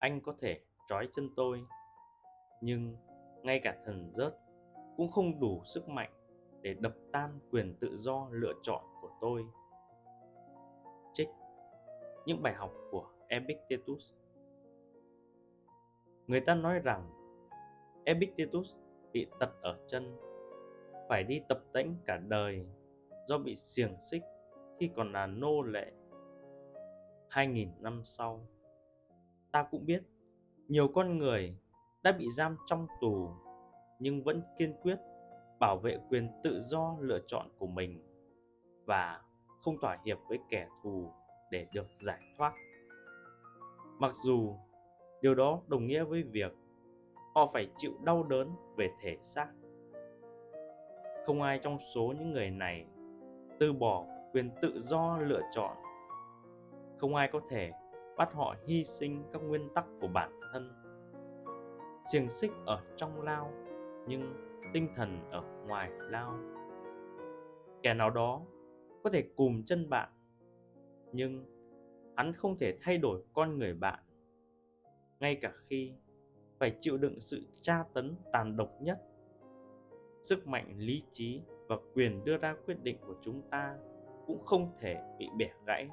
Anh có thể trói chân tôi, nhưng ngay cả thần rớt cũng không đủ sức mạnh để đập tan quyền tự do lựa chọn của tôi. Trích những bài học của Epictetus Người ta nói rằng Epictetus bị tật ở chân, phải đi tập tễnh cả đời do bị xiềng xích khi còn là nô lệ. Hai nghìn năm sau, ta cũng biết nhiều con người đã bị giam trong tù, nhưng vẫn kiên quyết bảo vệ quyền tự do lựa chọn của mình và không thỏa hiệp với kẻ thù để được giải thoát. Mặc dù điều đó đồng nghĩa với việc họ phải chịu đau đớn về thể xác. Không ai trong số những người này từ bỏ quyền tự do lựa chọn. Không ai có thể bắt họ hy sinh các nguyên tắc của bản thân. Xiềng xích ở trong lao, nhưng tinh thần ở ngoài lao. Kẻ nào đó có thể cùm chân bạn, nhưng hắn không thể thay đổi con người bạn, ngay cả khi phải chịu đựng sự tra tấn tàn độc nhất sức mạnh, lý trí và quyền đưa ra quyết định của chúng ta cũng không thể bị bẻ gãy